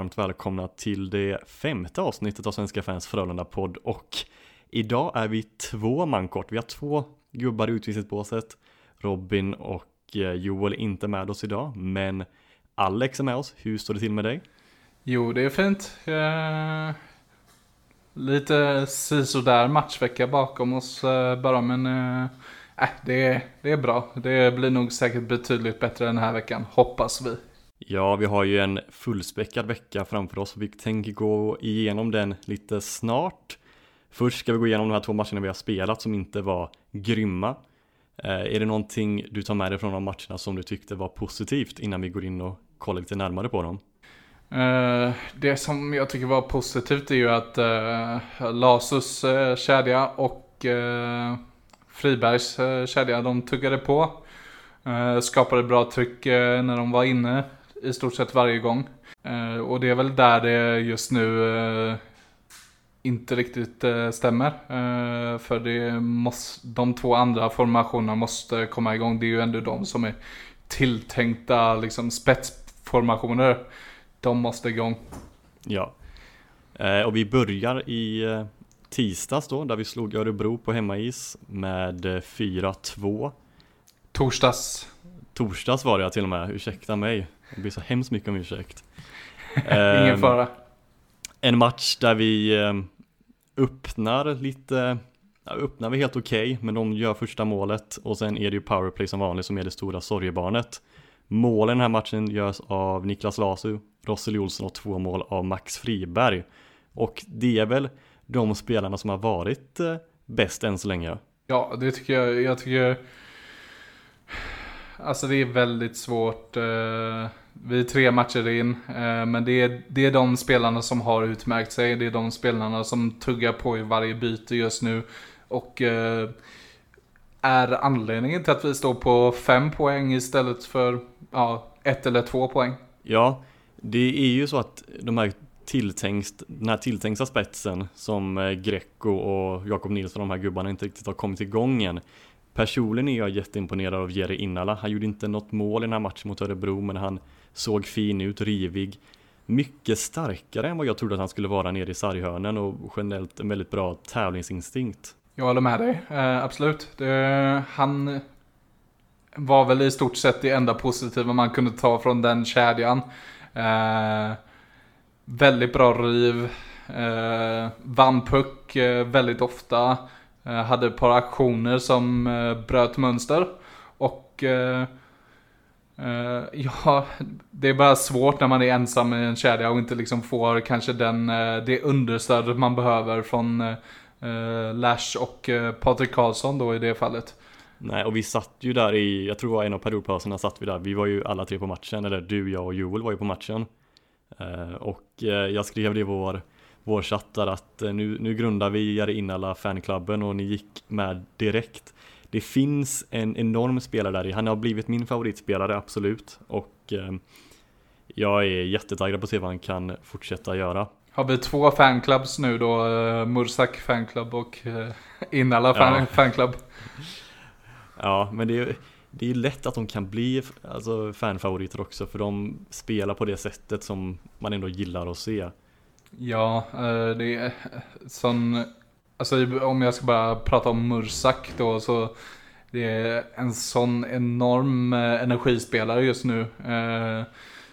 varmt välkomna till det femte avsnittet av Svenska fans Frölunda-podd och idag är vi två man kort. Vi har två gubbar i utvisningsbåset. Robin och eh, Joel är inte med oss idag, men Alex är med oss. Hur står det till med dig? Jo, det är fint. Uh, lite sisådär matchvecka bakom oss uh, bara, men uh, äh, det, är, det är bra. Det blir nog säkert betydligt bättre den här veckan, hoppas vi. Ja, vi har ju en fullspäckad vecka framför oss och vi tänker gå igenom den lite snart. Först ska vi gå igenom de här två matcherna vi har spelat som inte var grymma. Eh, är det någonting du tar med dig från de matcherna som du tyckte var positivt innan vi går in och kollar lite närmare på dem? Uh, det som jag tycker var positivt är ju att eh, uh, Lasus uh, kedja och uh, Fribergs uh, kedja, de tuggade på. Skapade bra tryck när de var inne i stort sett varje gång. och det är väl där det just nu inte riktigt eh, stämmer. Eh, för det måste, de två andra formationerna måste komma igång. Det är ju ändå de som är tilltänkta liksom, spetsformationer. De måste igång. Ja. Eh, och vi börjar i eh, tisdags då, där vi slog Örebro på hemmais med 4-2. Eh, Torsdags. Torsdags var det till och med, ursäkta mig. Jag ber så hemskt mycket om ursäkt. Ingen ehm, fara en match där vi eh, öppnar lite, ja, öppnar vi helt okej, okay, men de gör första målet och sen är det ju powerplay som vanligt som är det stora sorgebarnet. Målen i den här matchen görs av Niklas Lasu, Rossel Olsson och två mål av Max Friberg. Och det är väl de spelarna som har varit eh, bäst än så länge. Ja, det tycker jag. Jag tycker Alltså det är väldigt svårt. Eh, vi är tre matcher in, eh, men det är, det är de spelarna som har utmärkt sig. Det är de spelarna som tuggar på i varje byte just nu. Och eh, är anledningen till att vi står på fem poäng istället för ja, ett eller två poäng. Ja, det är ju så att de här tilltänkt, den här tilltänkta spetsen som Greco och Jakob Nilsson, de här gubbarna, inte riktigt har kommit igång än. Personligen är jag jätteimponerad av Jerry Innala. Han gjorde inte något mål i den här matchen mot Örebro, men han såg fin ut, rivig. Mycket starkare än vad jag trodde att han skulle vara nere i sarghörnen och generellt en väldigt bra tävlingsinstinkt. Jag håller med dig, eh, absolut. Det, han var väl i stort sett det enda positiva man kunde ta från den kedjan. Eh, väldigt bra riv, eh, vann puck eh, väldigt ofta. Eh, hade ett par aktioner som eh, bröt mönster. Och eh, eh ja, det är bara svårt när man är ensam i en kedja och inte liksom får kanske den, det understödet man behöver från Lash och Patrik Karlsson då i det fallet. Nej, och vi satt ju där i, jag tror det var en av periodpauserna satt vi där. Vi var ju alla tre på matchen, eller du, jag och Joel var ju på matchen. Och jag skrev det i vår vår chatt där att eh, nu, nu grundar vi Jari Innala fanklubben och ni gick med direkt. Det finns en enorm spelare där i, han har blivit min favoritspelare absolut och eh, jag är jättetaggad på att se vad han kan fortsätta göra. Har vi två fanclubs nu då, uh, Mursak fanclub och Innala fan, ja. fanclub? Ja, men det är, det är lätt att de kan bli alltså, fanfavoriter också för de spelar på det sättet som man ändå gillar att se. Ja, eh, det är sån... Alltså om jag ska bara prata om Mursak då så det är en sån enorm eh, energispelare just nu. Eh,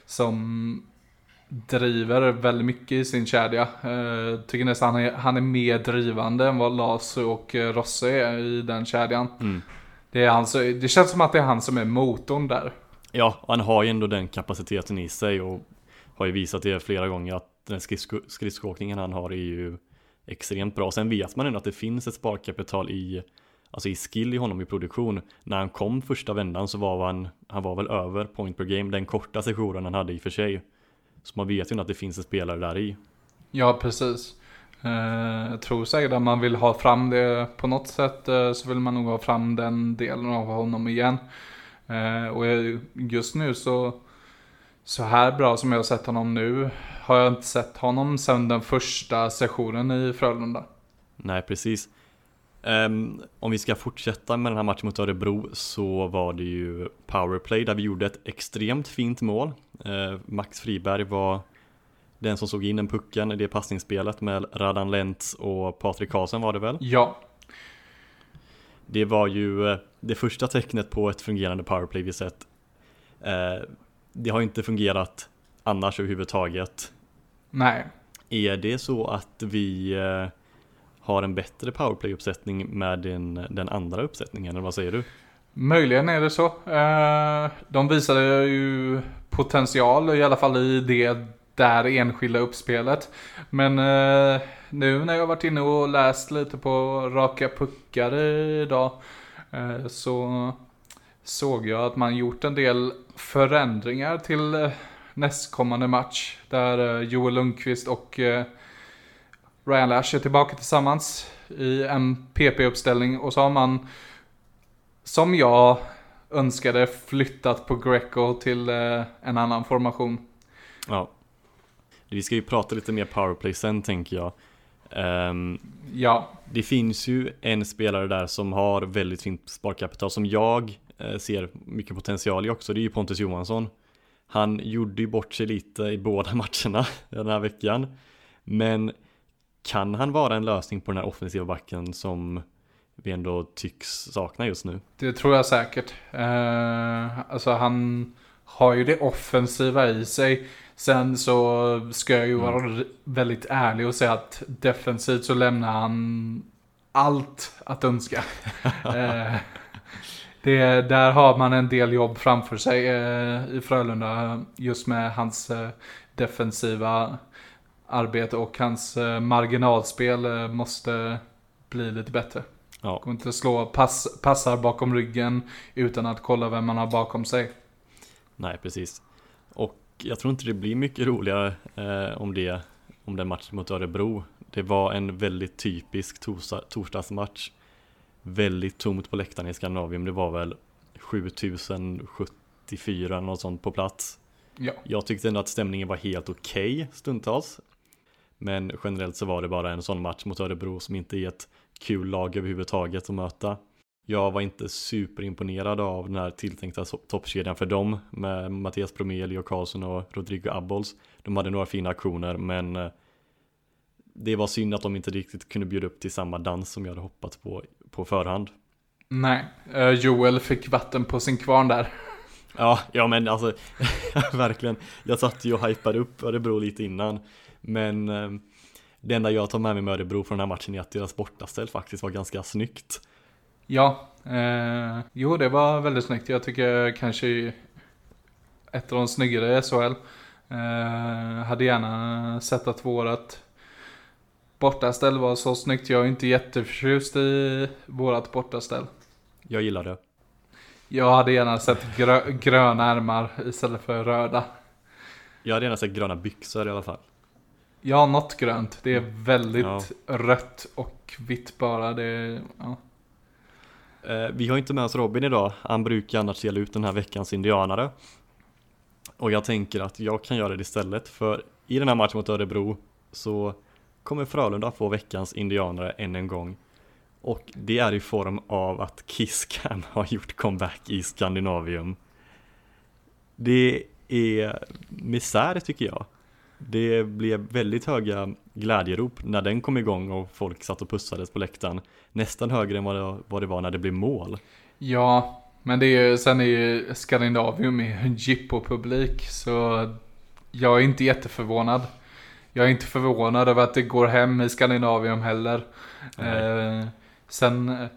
som driver väldigt mycket i sin kedja. Eh, tycker nästan han är, han är mer drivande än vad Lasu och Rosse är i den kedjan. Mm. Det, är han, det känns som att det är han som är motorn där. Ja, han har ju ändå den kapaciteten i sig och har ju visat det flera gånger att den skridsko, skridskoåkningen han har är ju extremt bra. Sen vet man ändå att det finns ett sparkapital i Alltså i skill i honom i produktion. När han kom första vändan så var han Han var väl över point per game Den korta sessionen han hade i och för sig. Så man vet ju att det finns en spelare där i. Ja precis. Eh, jag tror säkert att man vill ha fram det på något sätt eh, Så vill man nog ha fram den delen av honom igen. Eh, och just nu så så här bra som jag har sett honom nu har jag inte sett honom sedan den första sessionen i Frölunda. Nej, precis. Um, om vi ska fortsätta med den här matchen mot Örebro så var det ju powerplay där vi gjorde ett extremt fint mål. Uh, Max Friberg var den som såg in den pucken i det passningsspelet med Radan Lentz och Patrik Karlsson var det väl? Ja. Det var ju uh, det första tecknet på ett fungerande powerplay vi sett. Uh, det har inte fungerat annars överhuvudtaget. Nej. Är det så att vi har en bättre powerplay-uppsättning med den, den andra uppsättningen, eller vad säger du? Möjligen är det så. Eh, de visade ju potential, i alla fall i det där enskilda uppspelet. Men eh, nu när jag varit inne och läst lite på raka puckar idag eh, så såg jag att man gjort en del förändringar till nästkommande match. Där Joel Lundqvist och Ryan Lash är tillbaka tillsammans i en PP-uppställning och så har man, som jag önskade, flyttat på Greco till eh, en annan formation. Ja. Vi ska ju prata lite mer powerplay sen tänker jag. Um, ja. Det finns ju en spelare där som har väldigt fint sparkapital som jag eh, ser mycket potential i också. Det är ju Pontus Johansson. Han gjorde ju bort sig lite i båda matcherna den här veckan. Men kan han vara en lösning på den här offensiva backen som vi ändå tycks sakna just nu? Det tror jag säkert. Eh, alltså han har ju det offensiva i sig. Sen så ska jag ju mm. vara mm. väldigt ärlig och säga att defensivt så lämnar han allt att önska. eh, det, där har man en del jobb framför sig eh, i Frölunda just med hans eh, defensiva arbete och hans eh, marginalspel eh, måste bli lite bättre. Ja. Går inte slå pass, passar bakom ryggen utan att kolla vem man har bakom sig. Nej, precis. Och jag tror inte det blir mycket roligare eh, om det, om den matchen mot Örebro. Det var en väldigt typisk torsdag, torsdagsmatch. Väldigt tomt på läktaren i Skandinavium. Det var väl 7074 något sånt på plats. Ja. Jag tyckte ändå att stämningen var helt okej okay, stundtals. Men generellt så var det bara en sån match mot Örebro som inte är ett kul lag överhuvudtaget att möta. Jag var inte superimponerad av den här tilltänkta toppkedjan för dem med Mattias Bromé, Leo Karlsson och Rodrigo Abols. De hade några fina aktioner men eh, det var synd att de inte riktigt kunde bjuda upp till samma dans som jag hade hoppats på på förhand. Nej, eh, Joel fick vatten på sin kvarn där. Ja, ja men alltså verkligen. Jag satt ju och hypade upp Örebro lite innan. Men eh, det enda jag tar med mig med Örebro från den här matchen är att deras bortaställ faktiskt var ganska snyggt. Ja, eh, jo det var väldigt snyggt. Jag tycker kanske ett av de snyggare i SHL. Eh, hade gärna sett att vårat bortaställ var så snyggt. Jag är inte jätteförtjust i vårat bortaställ. Jag gillar det. Jag hade gärna sett grö gröna ärmar istället för röda. Jag hade gärna sett gröna byxor i alla fall. Ja, något grönt. Det är väldigt ja. rött och vitt bara. Det, ja. Eh, vi har inte med oss Robin idag. Han brukar annars dela ut den här veckans indianare. Och jag tänker att jag kan göra det istället. För i den här matchen mot Örebro så kommer Frölunda få veckans indianare än en gång. Och det är i form av att Kisscam har gjort comeback i Skandinavium. Det är misär tycker jag. Det blev väldigt höga glädjerop när den kom igång och folk satt och pussades på läktaren. Nästan högre än vad det, vad det var när det blev mål. Ja, men det är sen är ju Skandinavium en jippo-publik så jag är inte jätteförvånad. Jag är inte förvånad över att det går hem i Skandinavium heller. Eh, sen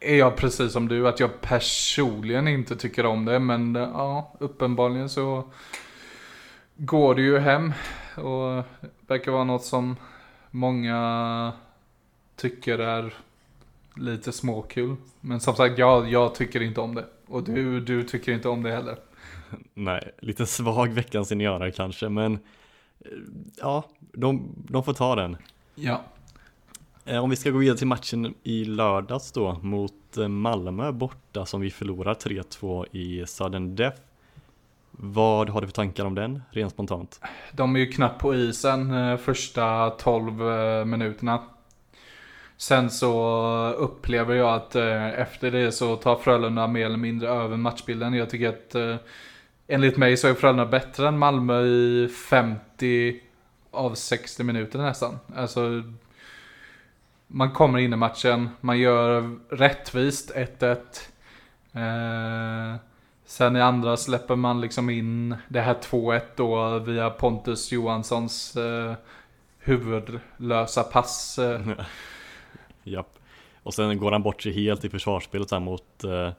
är jag precis som du, att jag personligen inte tycker om det, men ja, uppenbarligen så går det ju hem och verkar vara något som många tycker är lite småkul. Men som sagt, jag, jag tycker inte om det. Och du, du tycker inte om det heller. Nej, lite svag veckans seniorare kanske, men eh, ja, de, de får ta den. Ja. Eh, om vi ska gå vidare till matchen i lördags då mot eh, Malmö borta som vi förlorar 3-2 i Sudden Death. Vad har du för tankar om den, rent spontant? De är ju knappt på isen eh, första 12 minuterna. Sen så upplever jag att efter det så tar Frölunda mer eller mindre över matchbilden. Jag tycker att enligt mig så är Frölunda bättre än Malmö i 50 av 60 minuter nästan. Alltså man kommer in i matchen, man gör rättvist 1-1. Eh, sen i andra släpper man liksom in det här 2-1 då via Pontus Johanssons eh, huvudlösa pass. Eh. Japp. Och sen går han bort sig helt i försvarsspelet här mot eh,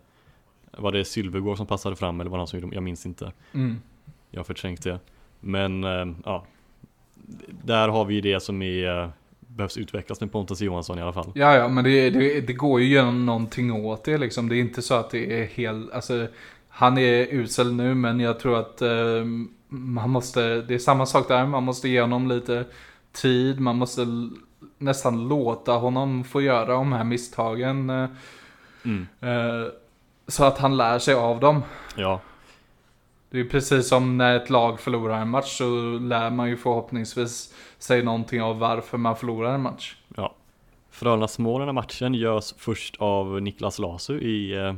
Var det Sylvegård som passade fram eller var det han som gjorde Jag minns inte Mm. Jag har förträngt det Men eh, ja Där har vi det som är eh, Behövs utvecklas med Pontus Johansson i alla fall Ja, ja, men det, det, det går ju göra någonting åt det liksom. Det är inte så att det är helt, alltså han är usel nu men jag tror att eh, man måste, det är samma sak där, man måste ge honom lite tid, man måste nästan låta honom få göra de här misstagen. Eh, mm. eh, så att han lär sig av dem. Ja, Det är precis som när ett lag förlorar en match så lär man ju förhoppningsvis sig någonting av varför man förlorar en match. ja Frölundas mål i den här matchen görs först av Niklas Lasu i eh,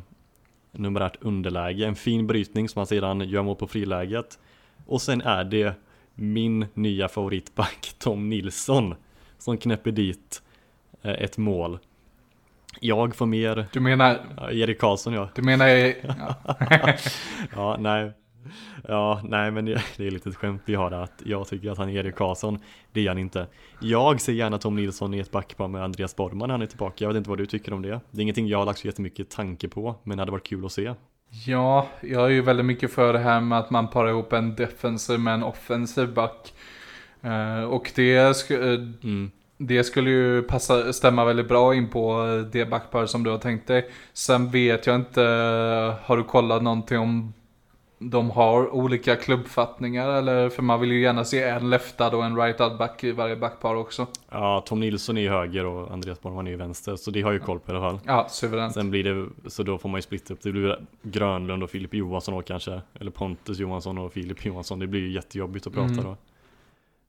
numerärt underläge En fin brytning som han sedan gör mål på friläget Och sen är det min nya favoritback Tom Nilsson Som knäpper dit eh, ett mål Jag får mer Du menar, ja, Erik Karlsson ja du menar, ja. Ja, nej. Ja, nej men det är lite ett skämt vi har där att jag tycker att han är Erik Karlsson. Det är han inte. Jag ser gärna Tom Nilsson i ett backpar med Andreas Borgman när han är tillbaka. Jag vet inte vad du tycker om det. Det är ingenting jag har lagt så jättemycket tanke på, men det hade varit kul att se. Ja, jag är ju väldigt mycket för det här med att man parar ihop en defensiv med en offensiv back. Eh, och det, sk- eh, Mm. det skulle ju passa, stämma väldigt bra in på eh, det backpar som du har tänkt dig. Sen vet jag inte, har du kollat någonting om de har olika klubbfattningar eller? För man vill ju gärna se en leftad och en rightad back i varje backpar också. Ja, Tom Nilsson är ju höger och Andreas Borgman är ju vänster, så det har ju koll på i alla fall. Ja, suveränt. Sen blir det, så då får man ju splitta upp, det blir Grönlund och Filip Johansson då kanske, eller Pontus Johansson och Filip Johansson, det blir ju jättejobbigt att prata Mm. då.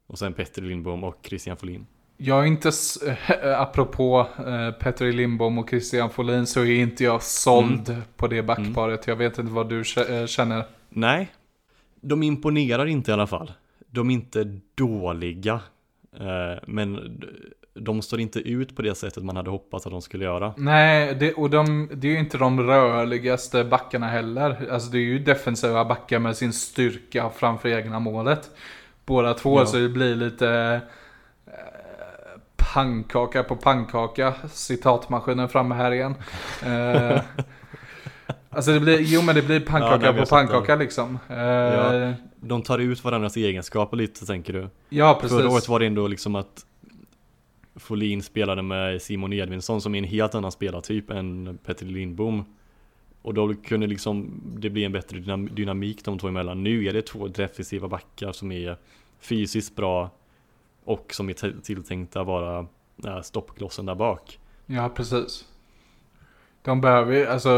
Och sen Petter Lindbom och Christian Folin. Jag är inte, apropå äh, Petri Lindbom och Christian Folin, så är inte jag såld på det backparet. Jag vet inte vad du äh, känner. Nej, de imponerar inte i alla fall. De är inte dåliga. Eh, Men de står inte ut på det sättet man hade hoppats att de skulle göra. Nej, det, och de, det är ju inte de rörligaste backarna heller. Alltså det är ju defensiva backar med sin styrka framför egna målet. Båda två, Ja. så det blir lite eh, pannkaka på pannkaka. Citatmaskinen framme här igen. Eh, alltså det blir, jo men det blir Ja, pannkaka nej, vi har på pannkaka liksom. Eh, Ja, ja, De tar ut varandras egenskaper lite tänker du. precis. Förra året var det ändå liksom att Folin spelade med Simon Edvinsson som är en helt annan spelartyp än Petter Lindbom. Och då kunde liksom det bli en bättre dynam- dynamik de två emellan. Nu är det två defensiva backar som är fysiskt bra och som är tilltänkta vara äh, stoppklossen där bak. Ja, precis. De behöver ju, alltså,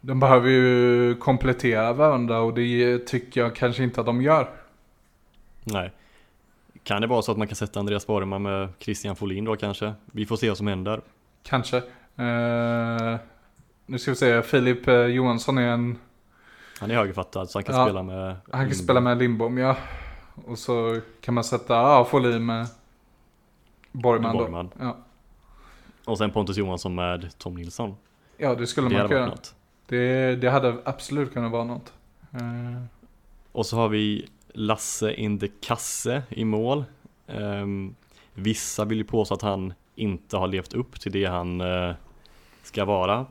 de behöver ju komplettera varandra och det tycker jag kanske inte att de gör. Nej. Kan det vara så att man kan sätta Andreas Borgman med Christian Folin då kanske? Vi får se vad som händer. Kanske. Eh, nu ska vi se, Filip eh, Johansson är en, Han är högerfattad så han kan Ja, spela med han kan Lindbom. spela med Lindbom ja. Och så kan man sätta, ja, Folin med Borgman, Borgman. då. Ja. Och sen Pontus Johansson med Tom Nilsson. ja, det skulle Det man kunna något. Det, det hade absolut kunnat vara något. Eh, Och så har vi Lasse in the Kasse i mål. Ehm, vissa vill ju påstå att han inte har levt upp till det han eh, ska vara.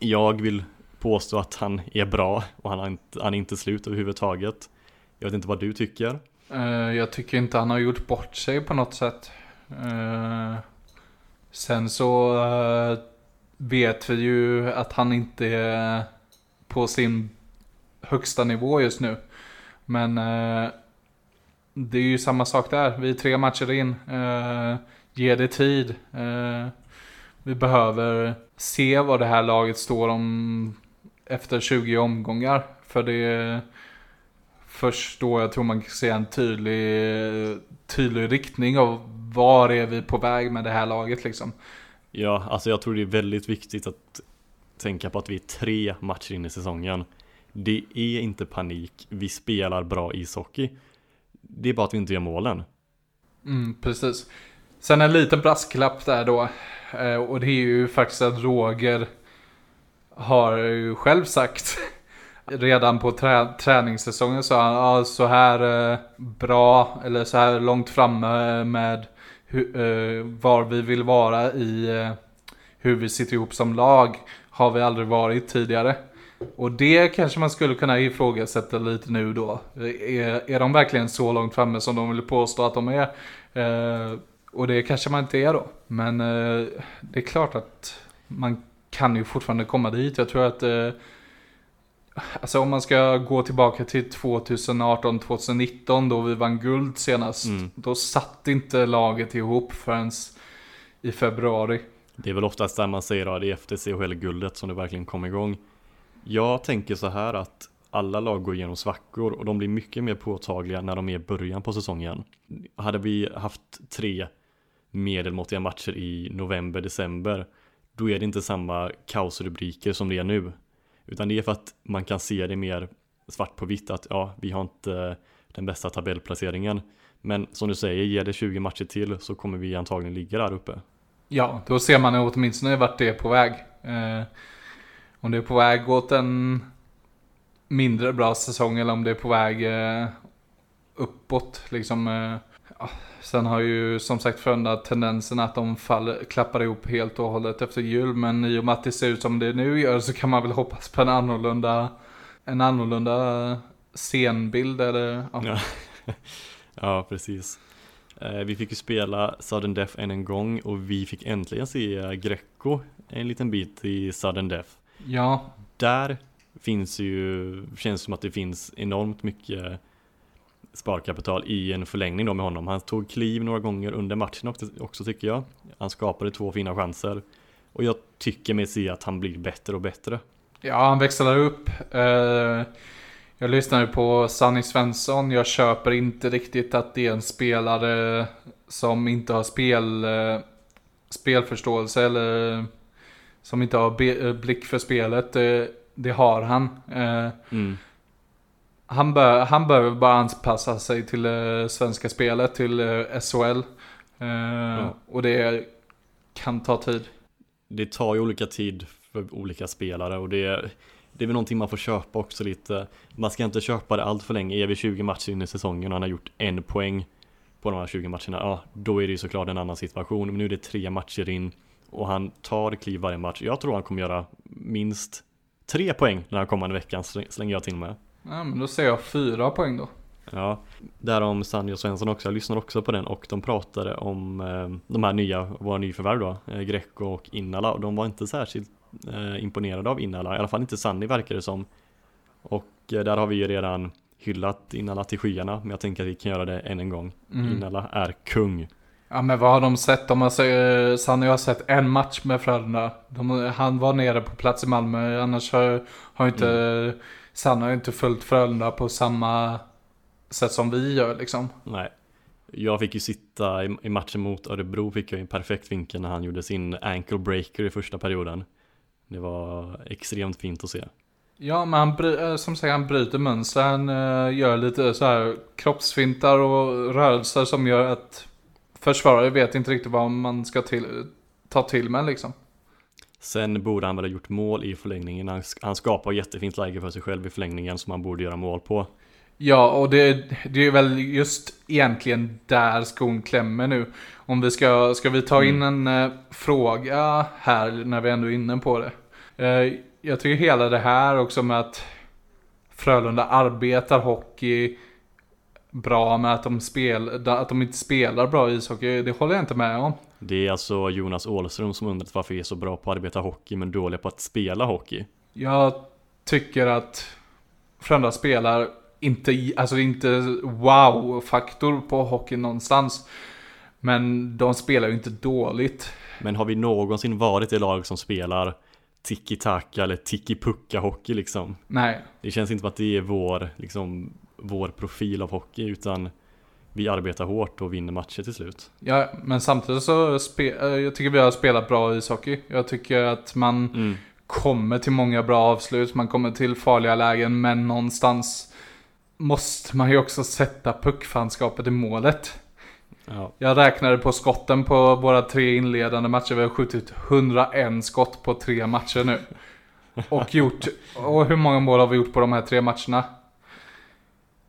Jag vill påstå att han är bra och han, har inte, han är inte slut överhuvudtaget. Jag vet inte vad du tycker. Eh, jag tycker inte han har gjort bort sig på något sätt. Eh, sen så eh, vet vi ju att han inte är på sin högsta nivå just nu. Men eh, det är ju samma sak där. Vi är tre matcher in. Eh, ge det tid. Eh, vi behöver se vad det här laget står om efter 20 omgångar. För det först då jag tror man kan se en tydlig, tydlig riktning av var är vi på väg med det här laget liksom. Ja, alltså jag tror det är väldigt viktigt att tänka på att vi är tre matcher in i säsongen. Det är inte panik, vi spelar bra ishockey. Det är bara att vi inte gör målen. Mm, precis. Sen en liten brasklapp där då. Eh, och det är ju faktiskt att Roger har ju själv sagt redan på trä träningssäsongen så han ah, så här eh, bra eller så här långt framme med hur, eh, var vi vill vara i eh, hur vi sitter ihop som lag har vi aldrig varit tidigare. Och det kanske man skulle kunna ifrågasätta lite nu då. Är, är de verkligen så långt framme som de vill påstå att de är? Eh, och det kanske man inte är då. Men eh, det är klart att man kan ju fortfarande komma dit. Jag tror att eh, Alltså om man ska gå tillbaka till 2018-2019 då vi vann guld senast. Mm. Då satt inte laget ihop förrän i februari. Det är väl oftast där man säger att det är efter CHL-guldet som det verkligen kom igång. Jag tänker så här att alla lag går igenom svackor och de blir mycket mer påtagliga när de är i början på säsongen. Hade vi haft tre medelmåttiga matcher i november, december då är det inte samma kaosrubriker som det är nu. Utan det är för att man kan se det mer svart på vitt att ja, vi har inte eh, den bästa tabellplaceringen. Men som du säger, ger det 20 matcher till så kommer vi antagligen ligga där uppe. Ja, då ser man åtminstone vart det är på väg. Eh, om det är på väg åt en mindre bra säsong eller om det är på väg eh, uppåt. Liksom, eh. Sen har ju som sagt Frölunda tendensen att de faller, klappar ihop helt och hållet efter jul. Men i och med att det ser ut som det nu gör så kan man väl hoppas på en annorlunda, en annorlunda scenbild eller ja. ja. ja, precis. Eh, vi fick ju spela Sudden Death än en gång och vi fick äntligen se Greco en liten bit i Sudden Death. Ja. Där finns ju, känns som att det finns enormt mycket sparkapital i en förlängning då med honom. Han tog kliv några gånger under matchen också, också tycker jag. Han skapade två fina chanser. Och jag tycker mig se att han blir bättre och bättre. Ja, han växlar upp. Uh, jag lyssnade på Sanny Svensson. Jag köper inte riktigt att det är en spelare som inte har spel, uh, spelförståelse eller som inte har be, blick för spelet. Det, har han. Mm. Han, bör, han behöver bara anpassa sig till det svenska spelet, till SHL. Eh, ja. Och det kan ta tid. Det tar ju olika tid för olika spelare och det är, det är väl någonting man får köpa också lite. Man ska inte köpa det allt för länge. Är vi 20 matcher in i säsongen och han har gjort en poäng på de här 20 matcherna, ja då är det ju såklart en annan situation. Men nu är det tre matcher in och han tar kliv varje match. Jag tror han kommer göra minst tre poäng den här kommande veckan, slänger jag till med. Ja, men då säger jag fyra poäng då. Ja, där om Sanny och Svensson också, jag lyssnade också på den och de pratade om eh, de här nya, våra nyförvärv då, eh, Greco och Innala och de var inte särskilt eh, imponerade av Innala, i alla fall inte Sanny verkar det som. Och eh, där har vi ju redan hyllat Innala till skyarna, men jag tänker att vi kan göra det än en gång. Mm. Innala är kung. Ja men vad har de sett? De har, eh, Sanny har sett en match med Frölunda. Han var nere på plats i Malmö, annars har, har inte mm Sanna har ju inte följt Frölunda på samma sätt som vi gör liksom. Nej. Jag fick ju sitta i, matchen mot Örebro fick jag en perfekt vinkel när han gjorde sin ankle breaker i första perioden. Det var extremt fint att se. Ja, men han, eh, som sagt, han bryter mönster. Han uh, gör lite så här kroppsfintar och rörelser som gör att försvarare vet inte riktigt vad man ska till, ta till med liksom. Sen borde han väl ha gjort mål i förlängningen. Han, han skapar jättefint läge för sig själv i förlängningen som han borde göra mål på. Ja, och det, det är väl just egentligen där skon klämmer nu. Om vi ska, ska vi ta in mm. en uh, fråga här när vi ändå är inne på det. Uh, jag tycker hela det här också med att Frölunda arbetar hockey bra med att de, spel, att de inte spelar bra ishockey. Det håller jag inte med om. Det är alltså Jonas Åhlström som undrat varför vi är så bra på att arbeta hockey men dåliga på att spela hockey. Jag tycker att Frölunda spelar inte, alltså inte wow-faktor på hockey någonstans. Men de spelar ju inte dåligt. Men har vi någonsin varit det lag som spelar tiki-taka eller tiki-pucka hockey liksom? Nej. Det känns inte som att det är vår, liksom, vår profil av hockey utan vi arbetar hårt och vinner matcher till slut. Ja, men samtidigt så eh, jag tycker vi har spelat bra ishockey. Jag tycker att man Mm. kommer till många bra avslut, man kommer till farliga lägen, men någonstans måste man ju också sätta puckfanskapet i målet. Ja, Jag räknade på skotten på våra tre inledande matcher. Vi har skjutit 101 skott på tre matcher nu. Och gjort, och hur många mål har vi gjort på de här tre matcherna?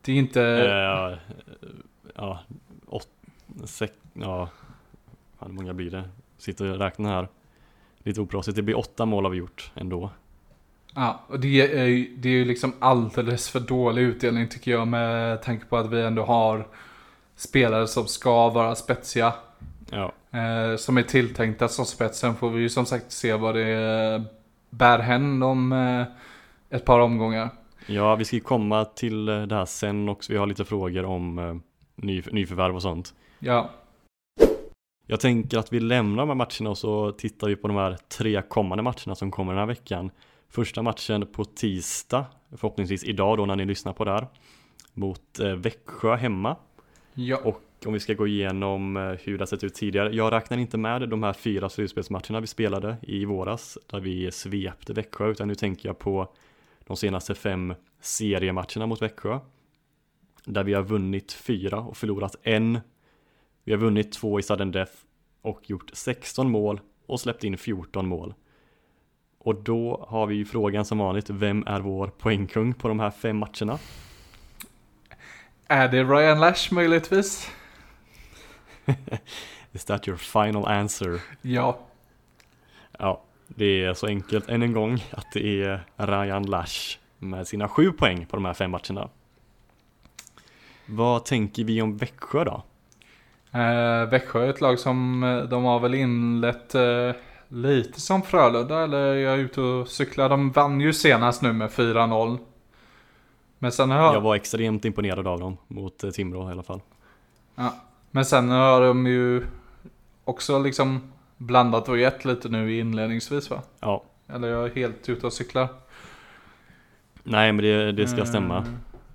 Det är inte... eh, ja, åt, sex, ja, hur många blir det? Sitter och räknar här. Lite oproffsigt, det blir åtta mål har vi gjort ändå. Ja, och det är, ju- det är ju liksom alldeles för dålig utdelning tycker jag med tanke på att vi ändå har spelare som ska vara spetsiga. Ja, Eh, som är tilltänkta som spetsen får vi ju som sagt se vad det bär hän om eh, ett par omgångar. ja vi ska ju komma till eh, det här sen också. Vi har lite frågor om eh, ny, nyförvärv och sånt. Ja, Jag tänker att vi lämnar de här matcherna och så tittar vi på de här tre kommande matcherna som kommer den här veckan. Första matchen på tisdag, förhoppningsvis idag då när ni lyssnar på det här, mot eh, Växjö hemma. ja. Och om vi ska gå igenom eh, hur det har sett ut tidigare. Jag räknar inte med de här fyra slutspelsmatcherna vi spelade i våras, där vi svepte Växjö, utan nu tänker jag på de senaste fem seriematcherna mot Växjö. Där vi har vunnit fyra och förlorat en. Vi har vunnit två i sudden death och gjort 16 mål och släppt in 14 mål. Och då har vi ju frågan som vanligt, vem är vår poängkung på de här fem matcherna? Är det Ryan Lash möjligtvis? Is that your final answer? Ja. Ja, det är så enkelt än en gång att det är Ryan Lash med sina sju poäng på de här fem matcherna. Vad tänker vi om Växjö då? Eh, Växjö är ett lag som eh, de har väl inlett eh, lite som Frölunda, eller jag är ute och cyklar. De vann ju senast nu med 4-0. Men sen har, Jag var extremt imponerad av dem mot eh, Timrå i alla fall. ja, men sen har de ju också liksom blandat och gett lite nu inledningsvis va? Ja, Eller jag är helt ute och cyklar. nej men det, det ska stämma. Eh,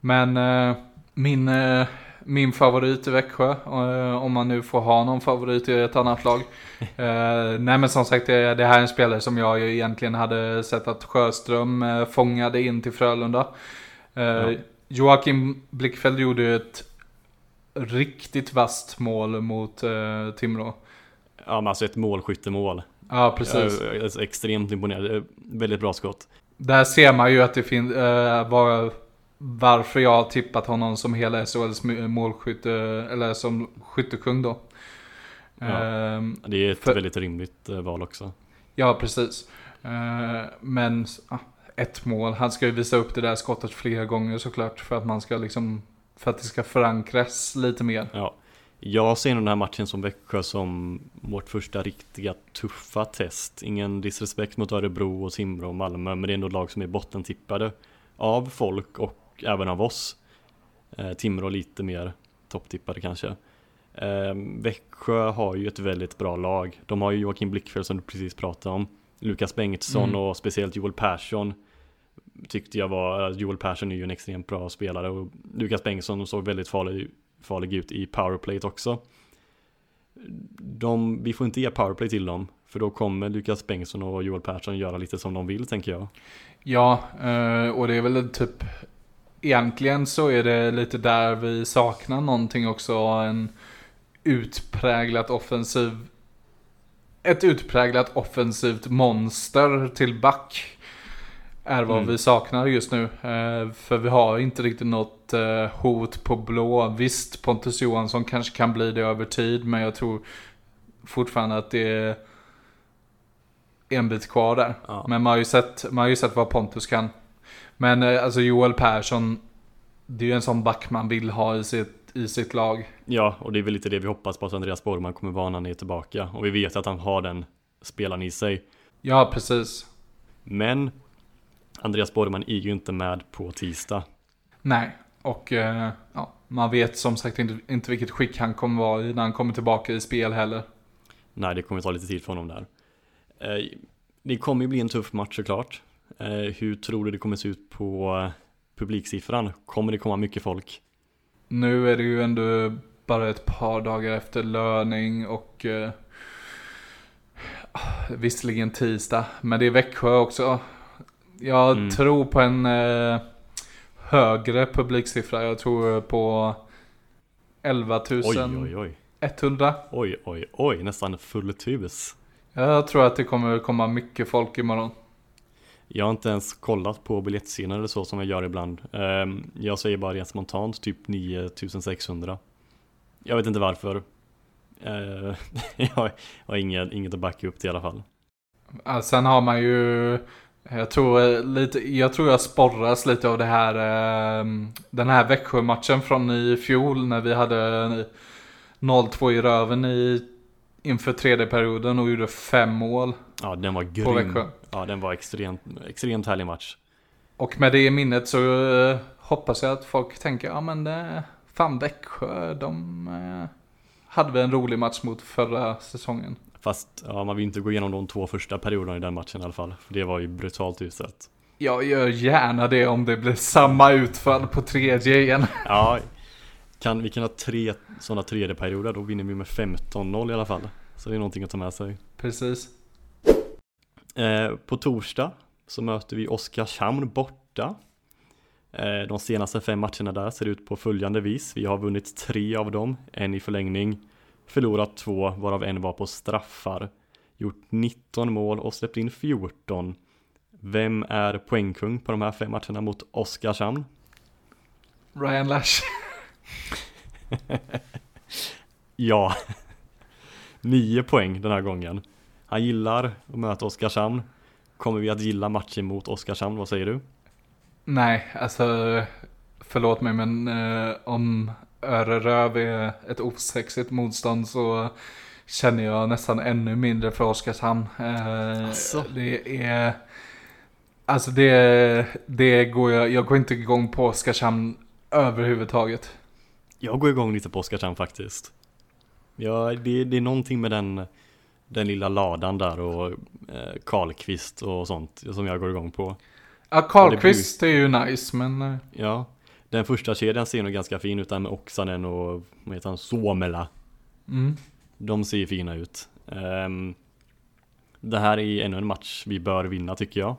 Men eh, min, eh, min favorit i Växjö, eh, om man nu får ha någon favorit i ett annat lag. Eh, nej men som sagt, det, här är en spelare som jag egentligen hade sett att Sjöström fångade in till Frölunda. Ja. Joakim Blickfeld gjorde ju ett riktigt vasst mål mot Timrå. Ja men alltså ett målskyttemål. Ja, precis. Jag är extremt imponerad. Väldigt bra skott. Där ser man ju att det finns, var, varför jag har tippat honom som hela SHLs målskytte, eller som skyttekung då. Ja. Ehm, Det är ett För- väldigt rimligt eh, val också. ja, precis. Eh, men ah, ett mål, han ska ju visa upp det där skottet flera gånger såklart. För att man ska liksom, för att det ska förankras lite mer. Ja. Jag ser nog den här matchen som Växjö som vårt första riktiga tuffa test. Ingen disrespekt mot Örebro och Timrå och Malmö, men det är ändå lag som är bottentippade av folk och även av oss. Eh, Timrå lite mer topptippade kanske. Eh, Växjö har ju ett väldigt bra lag. De har ju Joakim Blickfeldt som du precis pratade om. Lukas Bengtsson Mm. och speciellt Joel Persson tyckte jag var, Joel Persson är ju en extremt bra spelare och Lukas Bengtsson såg väldigt farlig, farlig ut i powerplayet också. De, vi får inte ge powerplay till dem, för då kommer Lukas Bengtsson och Joel Persson göra lite som de vill tänker jag. Ja, eh, och det är väl typ Egentligen så är det lite där vi saknar någonting också. En utpräglat offensiv Ett utpräglat offensivt monster till back Är vad Mm. vi saknar just nu. Eh, För vi har inte riktigt något eh, hot på blå. Visst, Pontus Johansson kanske kan bli det över tid. Men jag tror fortfarande att det är en bit kvar där. Ja. Men man har, ju sett, man har ju sett vad Pontus kan. Men eh, alltså Joel Persson, det är ju en sån back man vill ha i sitt, i sitt lag. Ja, och det är väl lite det vi hoppas på att Andreas Borgman kommer vara när han är tillbaka. Och vi vet att han har den spelaren i sig. Ja, precis. Men Andreas Borgman är ju inte med på tisdag. Nej, och eh, ja, man vet som sagt inte, inte vilket skick han kommer vara i när han kommer tillbaka i spel heller. Nej, det kommer ta lite tid för honom där. Eh, Det kommer ju bli en tuff match såklart. Eh, Hur tror du det kommer se ut på publiksiffran? Kommer det komma mycket folk? Nu är det ju ändå bara ett par dagar efter löning och eh, visserligen tisdag, men det är Växjö också. Jag Mm. tror på en eh, högre publiksiffra. Jag tror på 11 Oj, oj, 100. oj. Oj, oj, oj. Nästan fullt hus. Jag tror att det kommer komma mycket folk imorgon. Jag har inte ens kollat på biljettsidan eller så som jag gör ibland. Ehm, Jag säger bara rent spontant typ 9600. Jag vet inte varför. Eh, Jag har inget, inget att backa upp till i alla fall. Sen har man ju, jag tror, eh, lite, jag tror jag sporras lite av det här, eh, den här Växjö-matchen från i fjol när vi hade 0-2 i röven i, inför tredje perioden och gjorde fem mål Ja, den var grym. Ja, den var extremt, extremt härlig match. Och med det i minnet så eh, hoppas jag att folk tänker, ja men det, fan Växjö, de eh, hade väl en rolig match mot förra säsongen. Fast ja, man vill inte gå igenom de två första perioderna i den matchen i alla fall. För det var ju brutalt utsett. Jag gör gärna det om det blir samma utfall på tredje igen. Ja, kan, vi kan ha tre sådana tredje perioder, då vinner vi med 15-0 i alla fall. Så det är någonting att ta med sig. Precis. Eh, på torsdag så möter vi Oskarshamn borta. Eh, de senaste fem matcherna där ser ut på följande vis. Vi har vunnit tre av dem, en i förlängning, förlorat två, varav en var på straffar. Gjort 19 mål och släppt in 14. Vem är poängkung på de här fem matcherna mot Oskarshamn? Ryan Lash. Ja, nio poäng den här gången. Han gillar att möta Oskarshamn. Kommer vi att gilla matchen mot Oskarshamn? Vad säger du? Nej, alltså förlåt mig men eh, om Öreröv är ett osexigt motstånd så känner jag nästan ännu mindre för Oskarshamn. Eh, Asså? Det är... Alltså det, det går jag, jag går inte igång på Oskarshamn överhuvudtaget. Jag går igång lite på Oskarshamn faktiskt. Ja, det, det är någonting med den, den lilla ladan där och eh, Karlqvist och sånt som jag går igång på. Ja, Karlqvist är ju nice men... eh, Ja, den första kedjan ser nog ganska fin ut där med Oksanen och vad heter han, Suomela. Mm. De ser fina ut. Ehm, det här är ännu en match vi bör vinna tycker jag.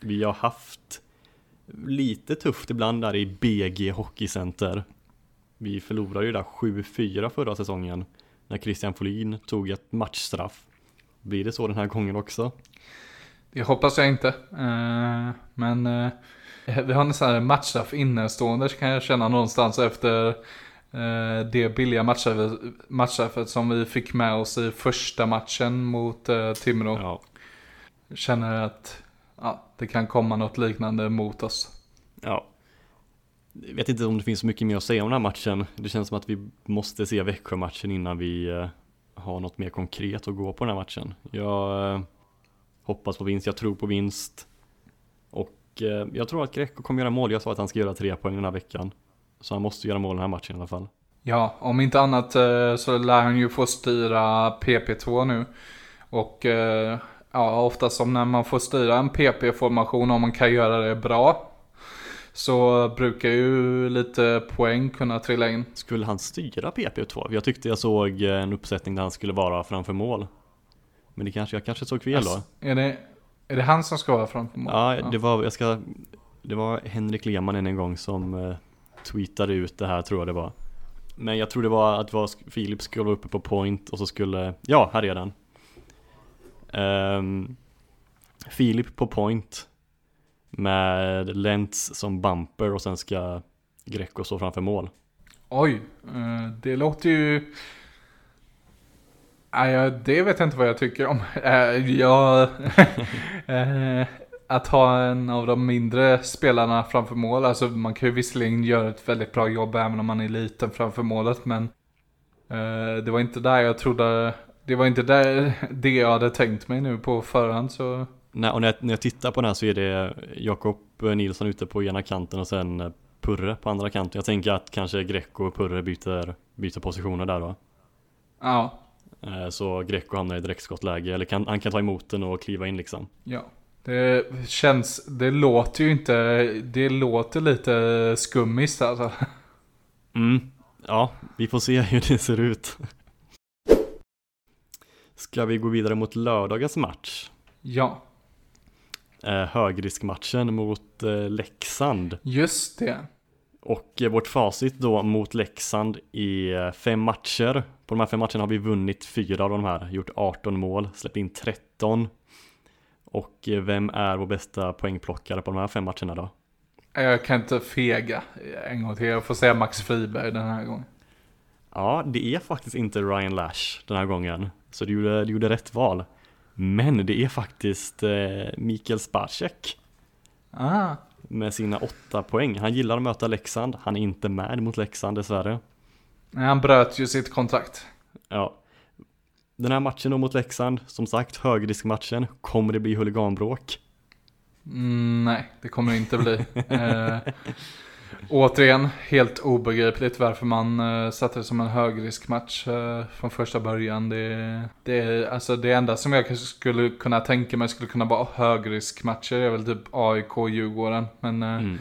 Vi har haft lite tufft ibland där i BG Hockeycenter. Vi förlorade ju där 7-4 förra säsongen när Christian Folin tog ett matchstraff. Blir det så den här gången också? Det hoppas jag inte. Eh, men eh, vi har en matchstraff innestående kan jag känna någonstans efter eh, det billiga matchstraffet, som vi fick med oss i första matchen mot Timrå. Ja, Känner att ja, det kan komma något liknande mot oss. ja. Jag vet inte om det finns så mycket mer att säga om den här matchen. Det känns som att vi måste se Växjö-matchen innan vi eh, har något mer konkret att gå på den här matchen. Jag eh, hoppas på vinst, jag tror på vinst. Och eh, jag tror att Greco kommer göra mål. Jag sa att han ska göra tre poäng den här veckan. Så han måste göra mål den här matchen i alla fall. Ja, om inte annat så lär han ju få styra PP2 nu. Och ja, oftast som när man får styra en PP-formation, om man kan göra det bra, så brukar ju lite poäng kunna trilla in. Skulle han styra PP2? Jag tyckte jag såg en uppsättning där han skulle vara framför mål. Men det kanske, jag kanske såg fel då. Är det, är det han som ska vara framför mål? Ja, det var, jag ska, det var Henrik Lehmann en gång som eh, tweetade ut det här tror jag det var. Men jag tror det var att var Filip skulle vara uppe på point och så skulle, ja här är den. Um, Filip på point med Lentz som bumper och sen ska Greco stå framför mål. Oj, eh, det låter ju... Nej, det vet jag inte vad jag tycker om. Eh, jag... Eh, att ha en av de mindre spelarna framför mål, alltså man kan ju visserligen göra ett väldigt bra jobb även om man är liten framför målet, men det var inte där jag trodde, det var inte där det jag hade tänkt mig nu på förhand så, Nej, och när jag, när jag tittar på den här så är det Jakob Nilsson ute på ena kanten och sen eh, Purre på andra kanten. Jag tänker att kanske Greco och Purre byter, byter positioner där då. ja, Eh, Så Greco hamnar i direktskottläge eller kan, han kan ta emot den och kliva in liksom. ja. Det känns, det låter ju inte, det låter lite skummiskt alltså. Mm, ja, vi får se hur det ser ut. Ska vi gå vidare mot lördagens match? Ja, Eh, högriskmatchen mot eh, Leksand. just det. Och eh, vårt facit då mot Leksand i eh, fem matcher. På de här fem matcherna har vi vunnit fyra av de här, gjort 18 mål, släppt in 13. Och eh, vem är vår bästa poängplockare på de här fem matcherna då? Jag kan inte fega en gång till. Jag får säga Max Friberg den här gången. Ja, det är faktiskt inte Ryan Lash den här gången. Så du gjorde, du gjorde rätt val. Men det är faktiskt eh, Mikael Spacek Ah, med sina åtta poäng. Han gillar att möta Leksand. Han är inte med mot Leksand dessvärre. nej, han bröt ju sitt kontrakt. Ja. Den här matchen då mot Leksand, som sagt högriskmatchen, kommer det bli huliganbråk? Mm, nej, det kommer det inte bli. eh, återigen, helt obegripligt varför man eh, satte det som en högriskmatch eh, från första början. Det, det, alltså det enda som jag skulle kunna tänka mig skulle kunna vara högriskmatcher är väl typ AIK Djurgården. Men eh, Mm.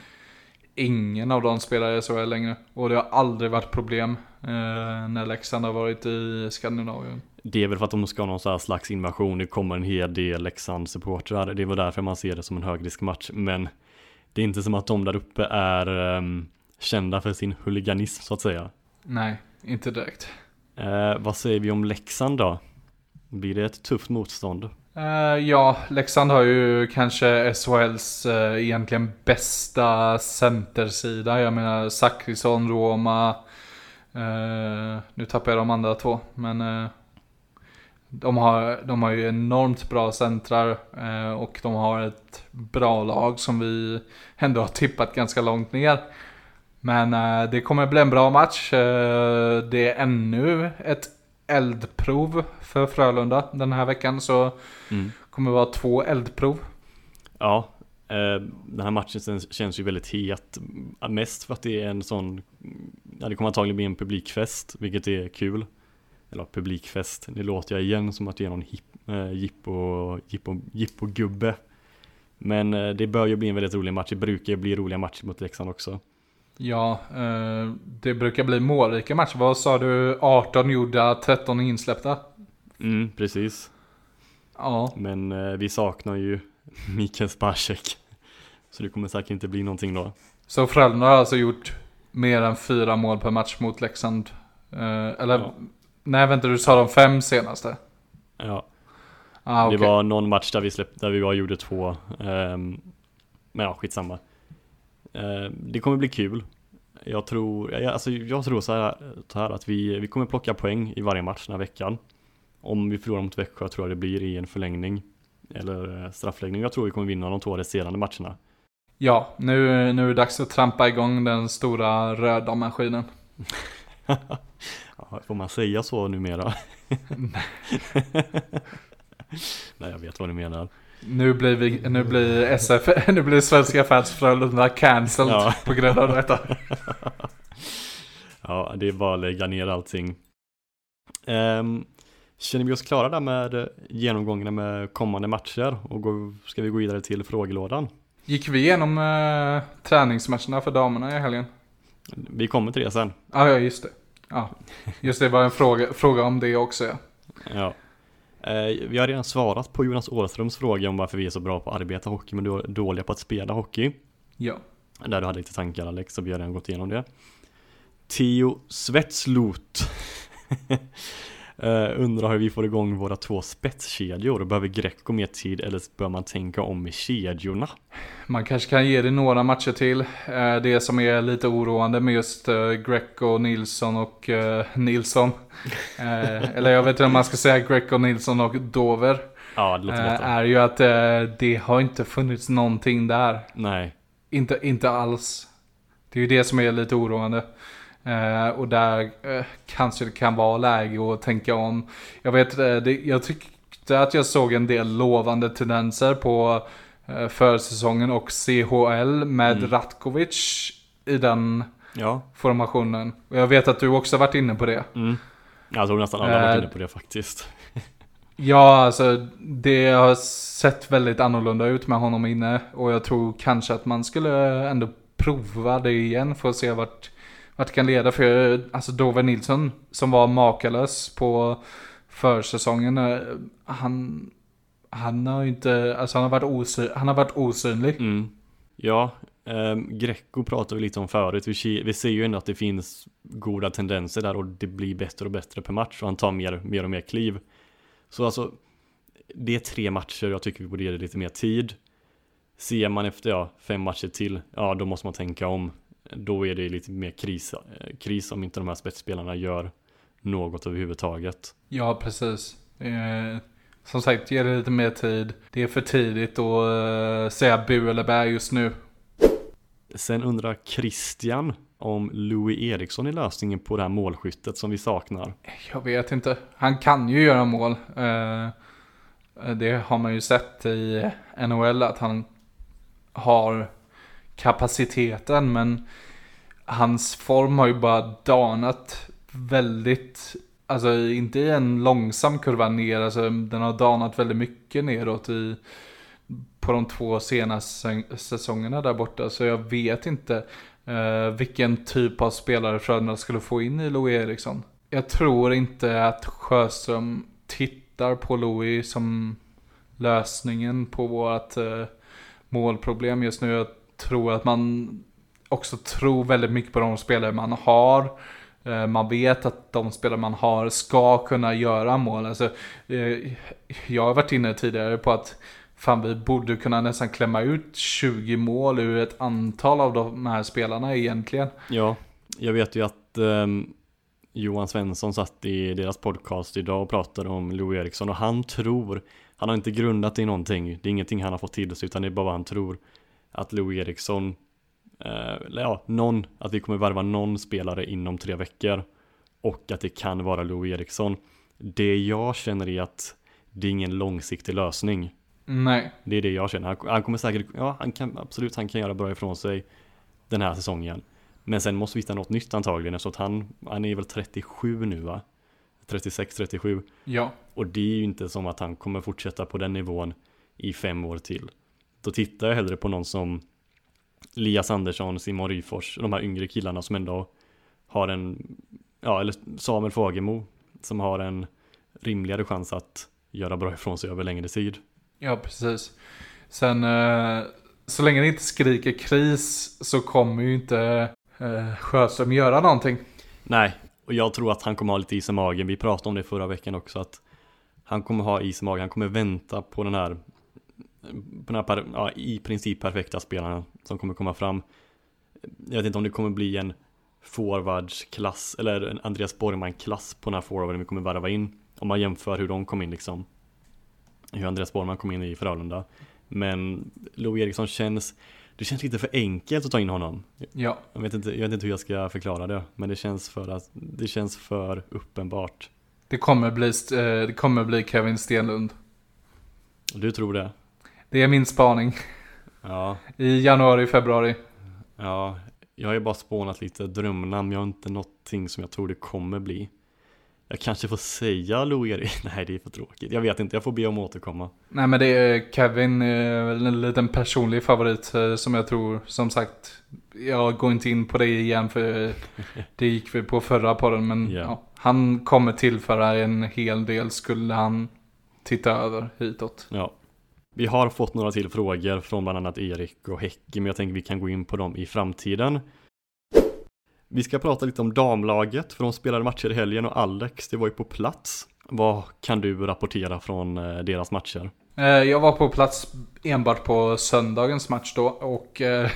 ingen av dem spelar i SHL längre. Och det har aldrig varit problem när Leksand har varit i Skandinavien. Det är väl för att de ska ha någon slags invasion. Det kommer en hel del Leksand-supportrar. Det var därför man ser det som en högriskmatch. Men det är inte som att de där uppe är ehm, kända för sin huliganism så att säga. Nej, inte direkt. Eh, vad säger vi om Leksand då? Blir det ett tufft motstånd? Eh, ja, Leksand har ju kanske SHLs uh, egentligen bästa centersida. Jag menar Zachrisson, Roma. eh, nu tappar jag de andra två. Men eh, de, har, de har ju enormt bra centrar. eh, och de har ett bra lag som vi ändå har tippat ganska långt ner. Men eh, det kommer bli en bra match. Eh, det är ännu ett eldprov för Frölunda den här veckan. Så Mm. kommer vara två eldprov. Ja, eh, den här matchen känns- känns ju väldigt het. Mest för att det är en sån, ja det kommer antagligen bli en publikfest, vilket är kul. Eller publikfest, det låter jag igen som att det är någon hip, eh, jippo, jippo, jippo-gubbe. Men eh, det bör ju bli en väldigt rolig match, det brukar ju bli roliga matcher mot Leksand också. Ja, eh, det brukar bli målrika matcher. Vad sa du? 18 gjorda, 13 insläppta? Mm, precis. Ja, Men eh, vi saknar ju Mikael Spacek. Så det kommer säkert inte bli någonting då. så Frölunda har alltså gjort mer än fyra mål per match mot Leksand. Eller, Ja. Nej vänta du sa de fem senaste? Ja, Ah, okej. Det var någon match där vi släppte, där vi bara gjorde två. ehm, men ja, skitsamma. Uh, det kommer bli kul. Jag tror, jag, alltså, jag tror så här, så här att vi, vi kommer plocka poäng i varje match den här veckan. Om vi förlorar mot Växjö tror jag det blir i en förlängning. Eller eh, straffläggning. Jag tror vi kommer vinna de två resterande matcherna. Ja, nu, nu är det dags att trampa igång den stora röda maskinen. Ja, får man säga så numera? Nej, jag vet vad du menar. Nu blir, vi, nu blir SF, nu blir Svenska fans Frölunda cancelled Ja. på grund av detta. Ja, det är bara att lägga ner allting. Ehm, känner vi oss klara där med genomgångarna med kommande matcher? Och gå, ska vi gå vidare till frågelådan? Gick vi igenom eh, träningsmatcherna för damerna i helgen? Vi kommer till det sen. Ah, ja, just det. Ja, just det var en fråga, fråga om det också ja. Ja. Eh, vi har redan svarat på Jonas Åströms fråga om varför vi är så bra på att arbeta hockey men då- dåliga på att spela hockey. Ja. Där du hade lite tankar Alex, så vi har redan gått igenom det. Theo Svetslot uh, undrar hur vi får igång våra två spetskedjor. Behöver Greco mer tid eller bör man tänka om i kedjorna? Man kanske kan ge det några matcher till. Eh, det som är lite oroande med just eh, Greco, Nilsson och Nilsson. Eller jag vet inte om man ska säga Greco, Nilsson och Dover. Ja, det låter bättre. är ju att det har inte funnits någonting där. Nej, Inte, inte alls. Det är ju det som är lite oroande. Eh, och där eh, kanske det kan vara läge att tänka om. Jag vet, eh, det, jag tyckte att jag såg en del lovande tendenser på eh, försäsongen och CHL med Mm. Ratkovic i den ja. formationen. Och jag vet att du också varit inne på det. Mm. Jag tror nästan alla varit inne på det faktiskt. Ja, alltså det har sett väldigt annorlunda ut med honom inne. Och jag tror kanske att man skulle ändå prova det igen för att se vart, vart det kan leda. För alltså Dover Nilsson som var makalös på försäsongen. Eh, han, han har inte, alltså han har varit, osy, han har varit osynlig. Mm. Ja, eh, Greco pratade vi lite om förut. Vi, vi ser ju ändå att det finns goda tendenser där och det blir bättre och bättre per match och han tar mer, mer och mer kliv. Så alltså, det är tre matcher, jag tycker vi borde ge det lite mer tid. Ser man efter ja, fem matcher till, ja då måste man tänka om. Då är det lite mer kris, eh, kris om inte de här spetsspelarna gör något överhuvudtaget. Ja, precis. Eh, som sagt, ge det lite mer tid. Det är för tidigt att eh, säga bu eller bä just nu. Sen undrar Christian om Louis Eriksson är lösningen på det här målskyttet som vi saknar. Jag vet inte. Han kan ju göra mål. Eh, det har man ju sett i NHL att han har kapaciteten. Men hans form har ju bara danat väldigt, alltså inte i en långsam kurva ner, alltså den har danat väldigt mycket neråt i på de två senaste säsongerna där borta. Så jag vet inte eh, vilken typ av spelare Frölunda skulle få in i Louis Eriksson. Jag tror inte att Sjöström tittar på Louis som lösningen på vårt eh, målproblem just nu. Jag tror att man också tror väldigt mycket på de spelare man har. Eh, man vet att de spelare man har ska kunna göra mål. Alltså, eh, jag har varit inne tidigare på att fan vi borde kunna nästan klämma ut 20 mål ur ett antal av de här spelarna egentligen. Ja, jag vet ju att eh, Johan Svensson satt i deras podcast idag och pratade om Lou Eriksson och han tror, han har inte grundat i någonting, det är ingenting han har fått till sig utan det är bara vad han tror att Louis Eriksson, eh, eller ja, någon, att vi kommer värva någon spelare inom tre veckor och att det kan vara Louis Eriksson. Det jag känner är att det är ingen långsiktig lösning. Nej, Det är det jag känner. Han, han kommer säkert, ja han kan absolut, han kan göra bra ifrån sig den här säsongen. Men sen måste vi hitta något nytt antagligen eftersom att han, han är väl 37 nu va? 36-37. ja. Och det är ju inte som att han kommer fortsätta på den nivån i fem år till. Då tittar jag hellre på någon som Lias Andersson, Simon Ryfors, de här yngre killarna som ändå har en, ja eller Samuel Fagemo som har en rimligare chans att göra bra ifrån sig över längre tid. Ja, precis. Sen, eh, så länge det inte skriker kris så kommer ju inte eh, Sjöström göra någonting. Nej, och jag tror att han kommer ha lite is i magen. Vi pratade om det förra veckan också att han kommer ha is i magen. Han kommer vänta på den här, på den här ja, i princip perfekta spelaren som kommer komma fram. Jag vet inte om det kommer bli en forwardsklass eller en Andreas Borgman-klass på den här forwarden vi kommer värva in. Om man jämför hur de kom in liksom. Hur Andreas Borgman kom in i Frölunda. Men Louis Eriksson känns, det känns lite för enkelt att ta in honom. Ja, Jag vet, inte, jag vet inte hur jag ska förklara det, men det känns för, att, det känns för uppenbart. det kommer bli, eh, det kommer bli Kevin Stenlund. Du tror det? Det är min spaning. Ja, I januari, februari. ja. Jag har ju bara spånat lite drömnamn, jag har inte någonting som jag tror det kommer bli. Jag kanske får säga Louis Nej, det är för tråkigt. Jag vet inte, jag får be om att återkomma. Nej men det är Kevin, eh, väl en liten personlig favorit eh, som jag tror, som sagt, jag går inte in på det igen för det gick vi på förra podden men Ja. ja, han kommer tillföra en hel del skulle han titta över hitåt. Ja. Vi har fått några till frågor från bland annat Erik och Häcki, men jag tänker vi kan gå in på dem i framtiden. Vi ska prata lite om damlaget, för de spelade matcher i helgen och Alex, det var ju på plats. Vad kan du rapportera från eh, deras matcher? Eh, Jag var på plats enbart på söndagens match då och eh,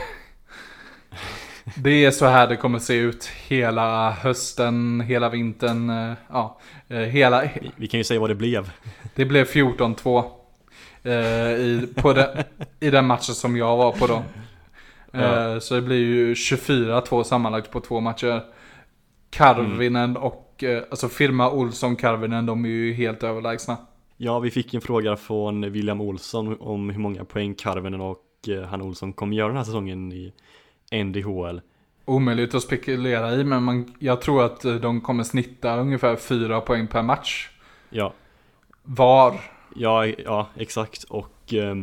det är så här det kommer se ut hela hösten, hela vintern, ja, hela, Vi- kan ju säga vad det blev. Det blev 14-2 eh, i, på den, i den matchen som jag var på då. Eh, Så det blir ju 24-2 sammanlagt på två matcher. Karvinen och, eh, alltså Firma Olsson Karvinen, de är ju helt överlägsna. Ja, vi fick en fråga från William Olsson om hur många poäng Karvinen och eh, han Olsson kommer göra den här säsongen i NDHL. Omöjligt att spekulera i, men man, jag tror att eh, de kommer snitta ungefär 4 poäng per match. Ja, var. Ja, ja exakt. Och eh,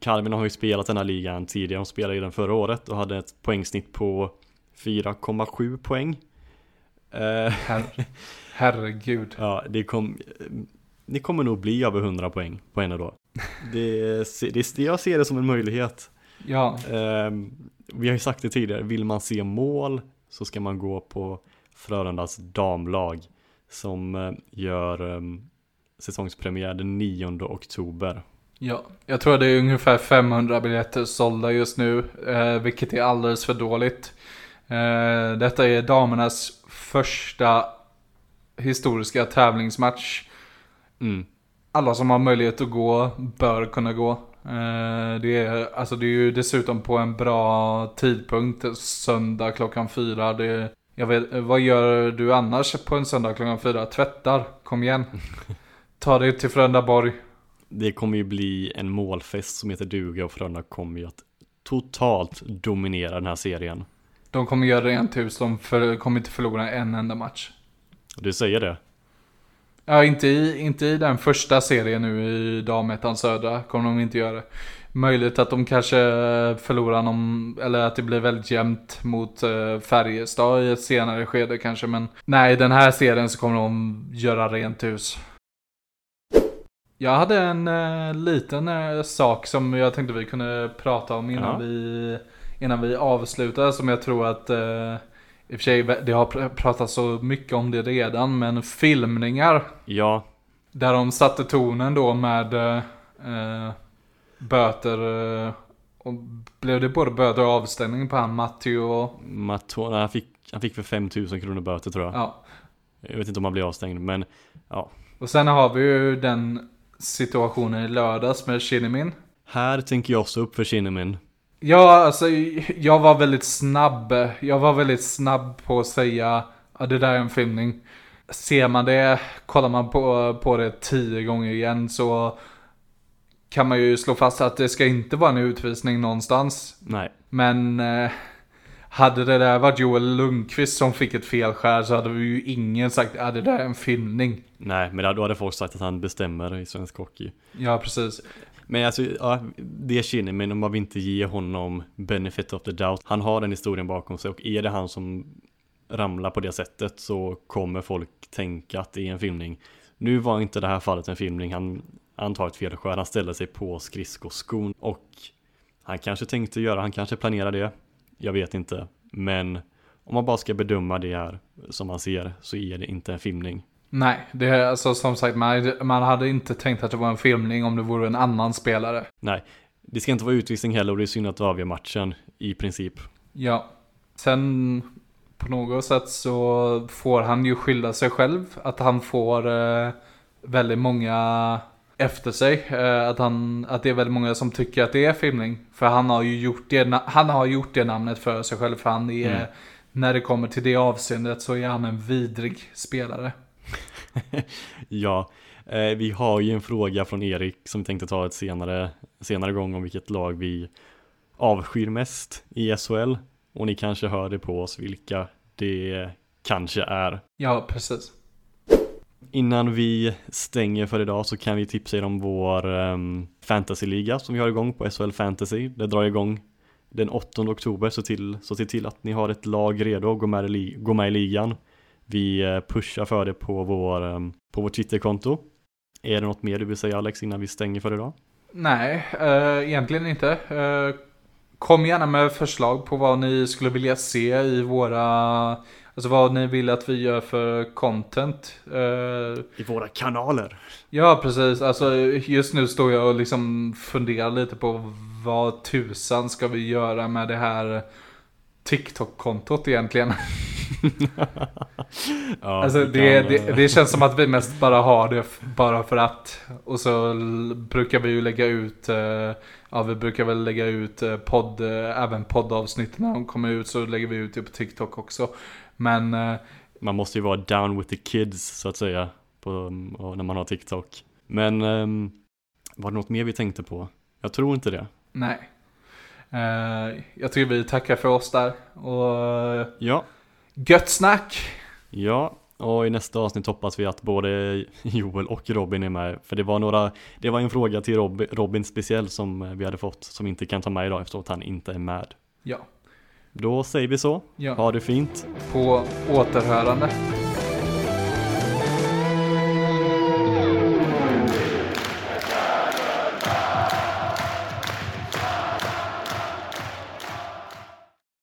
Kalmar har ju spelat den här ligan tidigare, de spelade i den förra året och hade ett poängsnitt på 4,7 poäng. Eh, Her Herregud. Ja, det, kom, det kommer nog bli över 100 poäng på henne då. Det, det, Jag ser det som en möjlighet. Ja. Eh, Vi har ju sagt det tidigare, vill man se mål så ska man gå på Frölundas damlag som eh, gör um, säsongspremiär den 9 oktober. Ja, jag tror det är ungefär 500 biljetter sålda just nu, eh, vilket är alldeles för dåligt. Eh, detta är damernas första historiska tävlingsmatch. Mm. Alla som har möjlighet att gå bör kunna gå. Eh, det, är, alltså det är ju dessutom på en bra tidpunkt, söndag klockan fyra. Det, jag vet, vad gör du annars på en söndag klockan fyra? Tvättar, kom igen. Ta dig till Frölundaborg. Det kommer ju bli en målfest som heter duga och Frölunda kommer ju att totalt dominera den här serien. De kommer göra rent hus, de för, kommer inte förlora en enda match. Du säger det? Ja, inte i, inte i den första serien nu i damettan södra kommer de inte göra det. Möjligt att de kanske förlorar någon, eller att det blir väldigt jämnt mot uh, Färjestad i ett senare skede kanske. Men nej, i den här serien så kommer de göra rent hus. Jag hade en uh, liten uh, sak som jag tänkte vi kunde prata om innan, ja. vi, innan vi avslutar. Som jag tror att, uh, i och för sig det har pratats så mycket om det redan, men filmningar. Ja. Där de satte tonen då med böter och blev det både böter och avstängning på han Matteo och... Matteo, han fick, han fick för 5000 kronor böter tror jag. Ja. Jag vet inte om han blev avstängd, men ja. Och sen har vi ju den situationen i lördags med Shinnimin. Här tänker jag också upp för Shinnimin. Ja, alltså jag var väldigt snabb. Jag var väldigt snabb på att säga att det där är en filmning. Ser man det, kollar man på, på det tio gånger igen så kan man ju slå fast att det ska inte vara en utvisning någonstans. Nej. Men eh, hade det där varit Joel Lundqvist som fick ett felskär så hade vi ju ingen sagt att det där är en filmning. Nej, men då hade folk sagt att han bestämmer i svensk hockey. Ja, precis. Men alltså, ja, det känner men om man vill inte ge honom benefit of the doubt. Han har den historien bakom sig och är det han som ramlar på det sättet så kommer folk tänka att det är en filmning. Nu var inte det här fallet en filmning, han, han tar ett felskär, han ställer sig på skridskoskon och han kanske tänkte göra, han kanske planerade det. Jag vet inte, men om man bara ska bedöma det här som man ser så är det inte en filmning. Nej, det är alltså som sagt, man, man hade inte tänkt att det var en filmning om det vore en annan spelare. Nej, det ska inte vara utvisning heller och det är synd att avgöra matchen i princip. Ja, sen på något sätt så får han ju skylda sig själv. Att han får eh, väldigt många efter sig. Eh, att, han, att det är väldigt många som tycker att det är filmning. För han har ju gjort det, han har gjort det namnet för sig själv. För han är, mm. när det kommer till det avseendet så är han en vidrig spelare. ja, eh, vi har ju en fråga från Erik som vi tänkte ta ett senare, senare gång om vilket lag vi avskyr mest i SHL. Och ni kanske hör det på oss vilka det kanske är. Ja, precis. Innan vi stänger för idag så kan vi tipsa er om vår um, fantasyliga som vi har igång på SHL Fantasy. Det drar igång den 8 oktober så, till, så se till att ni har ett lag redo att gå med, i, gå med i ligan. Vi eh, pushar för det på vår, um, på vår Twitterkonto. Är det något mer du vill säga Alex innan vi stänger för idag? Nej, uh, egentligen inte. Uh, kom gärna med förslag på vad ni skulle vilja se i våra Alltså vad ni vill att vi gör för content. Uh, I våra kanaler. Ja, precis. Alltså just nu står jag och liksom funderar lite på vad tusan ska vi göra med det här TikTok-kontot egentligen. ja, alltså det, det, det, känns som att vi mest bara har det bara för att. Och så brukar vi ju lägga ut, uh, ja vi brukar väl lägga ut podd, även poddavsnitt när de kommer ut så lägger vi ut det på TikTok också. Men... Eh, man måste ju vara down with the kids så att säga, på, när man har TikTok. Men ehm, var det något mer vi tänkte på? Jag tror inte det. Nej. Eh, jag tror vi tackar för oss där. Och ja. Gött snack! Ja, och i nästa avsnitt hoppas vi att både Joel och Robin är med. För det var, några, det var en fråga till Robin, Robin speciell som eh, vi hade fått som vi inte kan ta med idag eftersom han inte är med. Ja. Då säger vi så. Ja. Ha det fint. På återhörande.